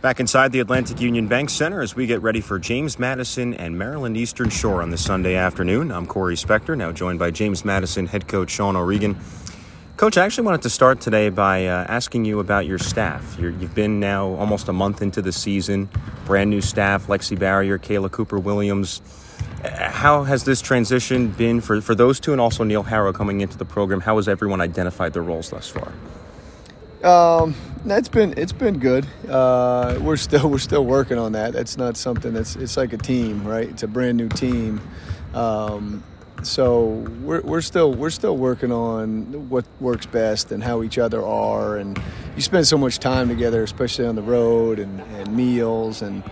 Back inside the Atlantic Union Bank Center as we get ready for James Madison and Maryland Eastern Shore on this Sunday afternoon. I'm Corey Spector, now joined by James Madison head coach Sean O'Regan. Coach, I actually wanted to start today by uh, asking you about your staff. you have been now almost a month into the season, brand new staff, Lexi Barrier, Kayla Cooper Williams. How has this transition been for, for those two and also Neil Harrow coming into the program? How has everyone identified their roles thus far? Um, that's been it's been good. Uh, we're still we're still working on that. That's not something that's it's like a team, right? It's a brand new team. Um, so we're, we're still we're still working on what works best and how each other are and you spend so much time together especially on the road and, and meals and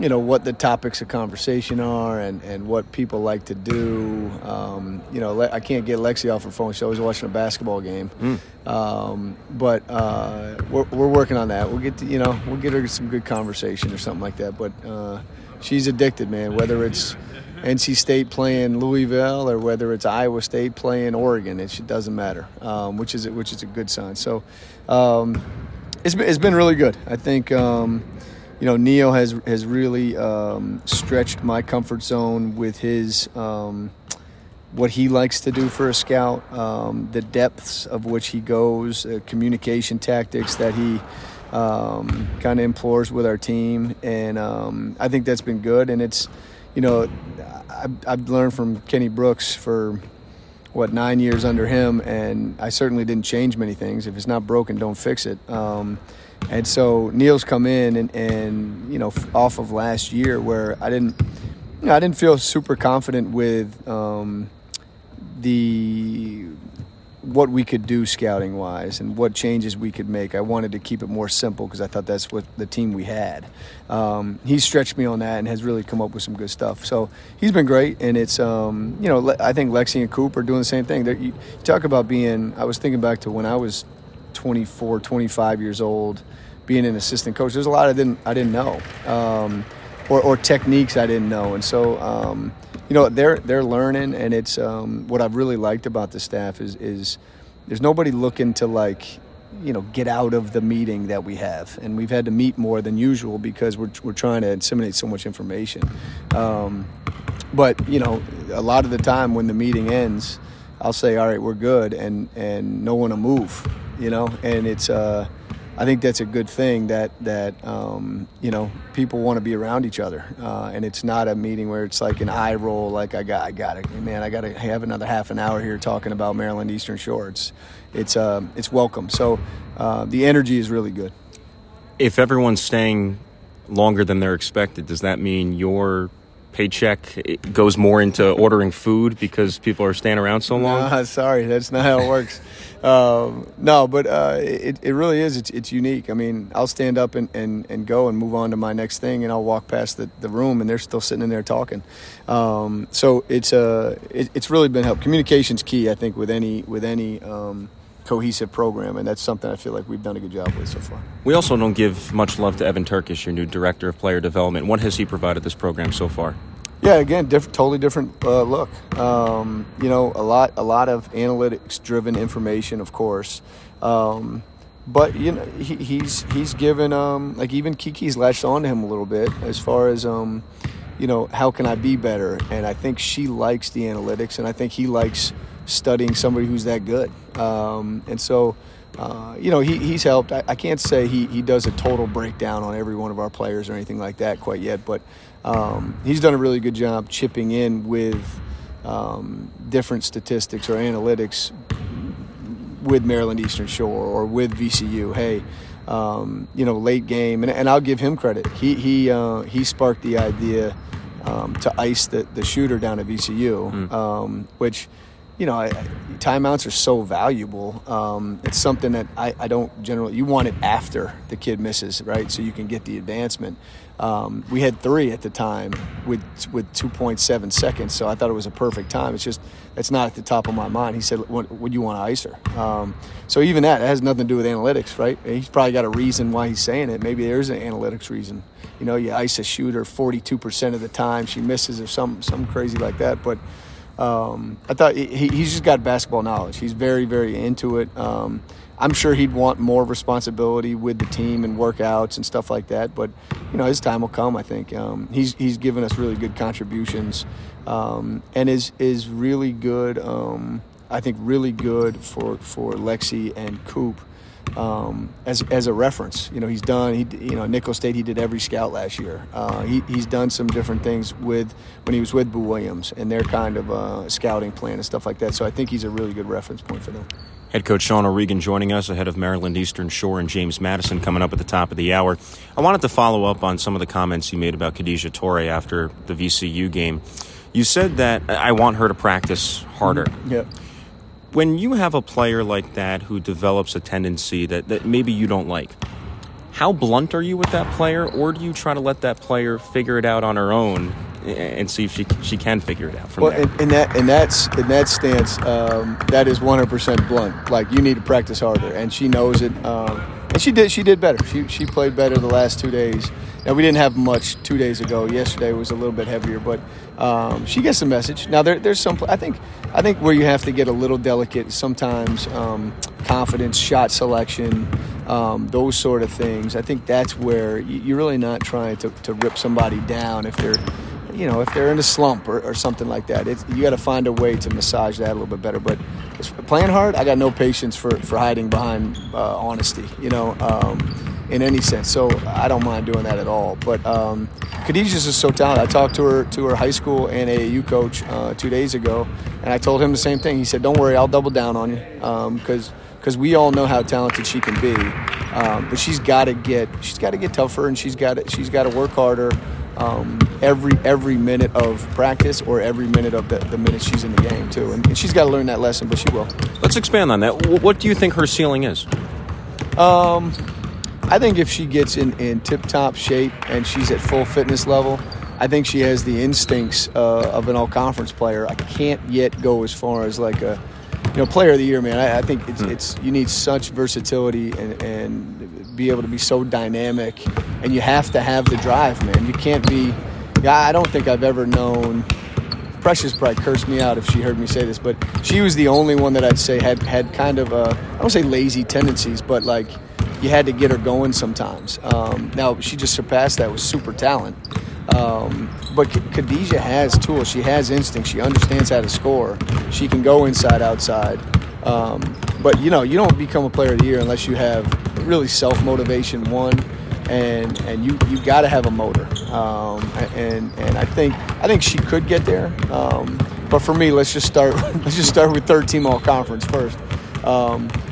you know what the topics of conversation are and, and what people like to do. Um, you know, I can't get Lexi off her phone. She's always watching a basketball game. Mm. Um, but uh, we're, we're working on that. We'll get to, you know we'll get her some good conversation or something like that. But uh, she's addicted, man. Whether it's NC State playing Louisville or whether it's Iowa State playing Oregon, it doesn't matter, um, which is which is a good sign. So um, it's been, it's been really good. I think um, you know, Neil has has really um, stretched my comfort zone with his um, what he likes to do for a scout, um, the depths of which he goes, uh, communication tactics that he um, kind of implores with our team, and um, I think that's been good. And it's, you know, I've, I've learned from Kenny Brooks for what nine years under him, and I certainly didn't change many things. If it's not broken, don't fix it. Um, and so Neil's come in and, and you know off of last year where I didn't you know, I didn't feel super confident with um, the what we could do scouting wise and what changes we could make. I wanted to keep it more simple because I thought that's what the team we had. Um, he's stretched me on that and has really come up with some good stuff. So he's been great, and it's um, you know I think Lexi and Coop are doing the same thing. You, you talk about being. I was thinking back to when I was 24, 25 years old, being an assistant coach. There's a lot I didn't I didn't know, um, or, or, techniques I didn't know, and so um, you know they're they're learning, and it's um, what I've really liked about the staff is is there's nobody looking to like you know get out of the meeting that we have, and we've had to meet more than usual because we're we're trying to disseminate so much information. Um, but you know, a lot of the time when the meeting ends, I'll say, "All right, we're good," and and no one will move you know, and it's. Uh, I think that's a good thing that that um, you know people want to be around each other, uh, and it's not a meeting where it's like an eye roll, like I got, I got it, man, I got to have another half an hour here talking about Maryland Eastern Shore. It's it's uh, it's welcome. So uh, the energy is really good. If everyone's staying longer than they're expected, does that mean your paycheck goes more into ordering food because people are staying around so long? No, sorry, that's not how it works. um, no, but uh, it, it really is. It's, it's unique. I mean, I'll stand up and, and, and go and move on to my next thing, and I'll walk past the, the room, and they're still sitting in there talking. Um, so it's uh, it, it's really been help. Communication's key, I think, with any with any. Um, cohesive program, and that's something I feel like we've done a good job with so far. We also don't give much love to Evan Turkish, your new director of player development. What has he provided this program so far? Yeah, again, diff- totally different uh, look. Um, you know, a lot, a lot of analytics-driven information, of course. Um, but you know, he, he's he's given um, like even Kiki's latched on to him a little bit as far as um, you know, how can I be better? And I think she likes the analytics, and I think he likes studying somebody who's that good. Um, and so, uh, you know, he, he's helped. I, I, can't say he, he does a total breakdown on every one of our players or anything like that quite yet, but um, he's done a really good job chipping in with um, different statistics or analytics with Maryland Eastern Shore or with VCU. Hey, um, you know, late game, and, and, I'll give him credit. He he uh, he sparked the idea um, to ice the, the shooter down at VCU, mm. Um, which you know, I, timeouts are so valuable. Um, it's something that I, I, don't generally. You want it after the kid misses, right? So you can get the advancement. Um, we had three at the time with with 2.7 seconds, so I thought it was a perfect time. It's just that's not at the top of my mind. He said, "Would you want to ice her?" Um, so even that has nothing to do with analytics, right? He's probably got a reason why he's saying it. Maybe there's an analytics reason. You know, you ice a shooter 42% of the time, she misses or some some crazy like that, but um, I thought he, he's just got basketball knowledge. He's very, very into it. Um, I'm sure he'd want more responsibility with the team and workouts and stuff like that. But you know, his time will come. I think um, he's he's given us really good contributions um, and is is really good. Um, I think really good for for Lexi and Coop um, as as a reference. You know, he's done. He you know Nicholls State. He did every scout last year. Uh, he, he's done some different things with when he was with Boo Williams and their kind of uh, scouting plan and stuff like that. So I think he's a really good reference point for them. Head coach Sean O'Regan joining us ahead of Maryland Eastern Shore and James Madison coming up at the top of the hour. I wanted to follow up on some of the comments you made about Khadijah Torre after the VCU game. You said that I want her to practice harder. Mm-hmm. Yeah when you have a player like that who develops a tendency that, that maybe you don't like, how blunt are you with that player, or do you try to let that player figure it out on her own and see if she she can figure it out from well, there? In, in that in that's in that stance, um, that is 100% blunt. Like you need to practice harder, and she knows it. Um, and she did she did better. She she played better the last two days. Now we didn't have much two days ago. Yesterday was a little bit heavier, but um, she gets the message. Now there, there's some. I think I think where you have to get a little delicate sometimes. Um, confidence, shot selection, um, those sort of things. I think that's where you're really not trying to, to rip somebody down if they're you know, if they're in a slump or, or something like that, it's, you got to find a way to massage that a little bit better. But playing hard, I got no patience for, for hiding behind uh, honesty, you know, um, in any sense. So I don't mind doing that at all. But um, Khadijah's is so talented. I talked to her to her high school and AAU coach uh, two days ago, and I told him the same thing. He said, "Don't worry, I'll double down on you because." Um, because we all know how talented she can be, um, but she's got to get she's got to get tougher and she's got to she's got to work harder um, every every minute of practice or every minute of the, the minutes she's in the game too. And, and she's got to learn that lesson, but she will. Let's expand on that. What do you think her ceiling is? Um, I think if she gets in, in tip top shape and she's at full fitness level, I think she has the instincts uh, of an all conference player. I can't yet go as far as like a you know player of the year, man. I, I think it's, mm. it's you need such versatility and, and be able to be so dynamic, and you have to have the drive, man. You can't be. I don't think I've ever known. Precious probably cursed me out if she heard me say this, but she was the only one that I'd say had had kind of a I don't say lazy tendencies, but like you had to get her going sometimes. Um, now she just surpassed that with super talent. Um, but Khadijah has tools. She has instinct. She understands how to score. She can go inside, outside. Um, but you know, you don't become a player of the year unless you have really self motivation. One, and and you you got to have a motor. Um, and and I think I think she could get there. Um, but for me, let's just start. let's just start with third team all conference first.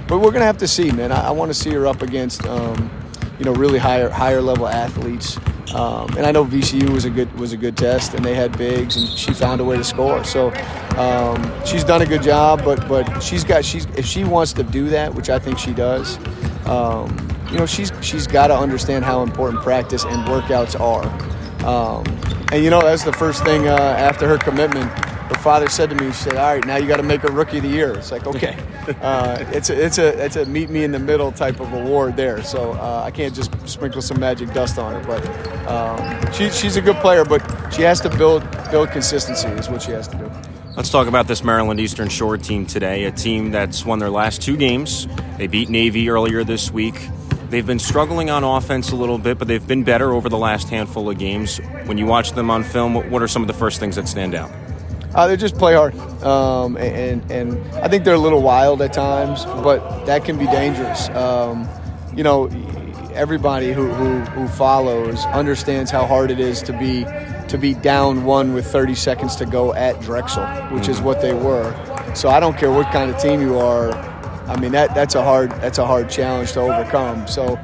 But we're gonna have to see, man. I, I want to see her up against um, you know really higher higher level athletes. Um, and I know VCU was a good was a good test, and they had bigs, and she found a way to score. So um, she's done a good job, but but she's got she's if she wants to do that, which I think she does. Um, you know, she's she's got to understand how important practice and workouts are. Um, and you know, that's the first thing uh, after her commitment her father said to me, he said, "All right, now you got to make a rookie of the year." It's like, okay, uh, it's a it's a it's a meet me in the middle type of award there. So uh, I can't just sprinkle some magic dust on her, but um, she, she's a good player. But she has to build build consistency is what she has to do. Let's talk about this Maryland Eastern Shore team today, a team that's won their last two games. They beat Navy earlier this week. They've been struggling on offense a little bit, but they've been better over the last handful of games. When you watch them on film, what are some of the first things that stand out? Uh, they just play hard, um, and and I think they're a little wild at times, but that can be dangerous. Um, you know, everybody who, who, who follows understands how hard it is to be to be down one with 30 seconds to go at Drexel, which mm-hmm. is what they were. So I don't care what kind of team you are. I mean that that's a hard that's a hard challenge to overcome. So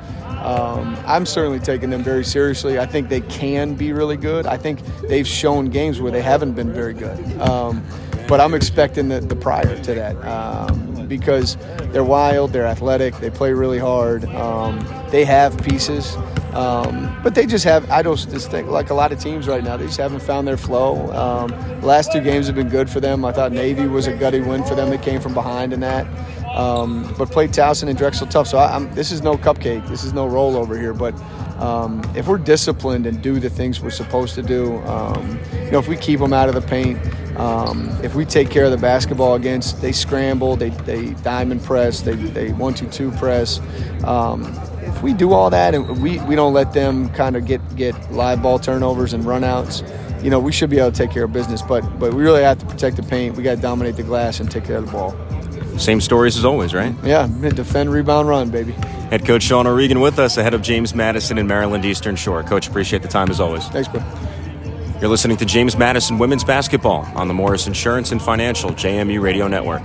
um, I'm certainly taking them very seriously. I think they can be really good. I think they've shown games where they haven't been very good. Um, but I'm expecting the, the prior to that um, because they're wild, they're athletic, they play really hard, um, they have pieces. Um, but they just have, I don't just think, like a lot of teams right now, they just haven't found their flow. Um, last two games have been good for them. I thought Navy was a gutty win for them. They came from behind in that. Um, but played Towson and Drexel tough. So I, this is no cupcake. This is no rollover here. But um, if we're disciplined and do the things we're supposed to do, um, you know, if we keep them out of the paint, um, if we take care of the basketball against, they scramble, they, they diamond press, they, they one two two press. Um, if we do all that and we, we don't let them kind of get, get live ball turnovers and runouts, you know, we should be able to take care of business. But but we really have to protect the paint. We got to dominate the glass and take care of the ball. Same stories as always, right? Yeah, defend, rebound, run, baby. Head coach Sean O'Regan with us ahead of James Madison and Maryland Eastern Shore. Coach, appreciate the time as always. Thanks, bro. You're listening to James Madison Women's Basketball on the Morris Insurance and Financial JMU Radio Network.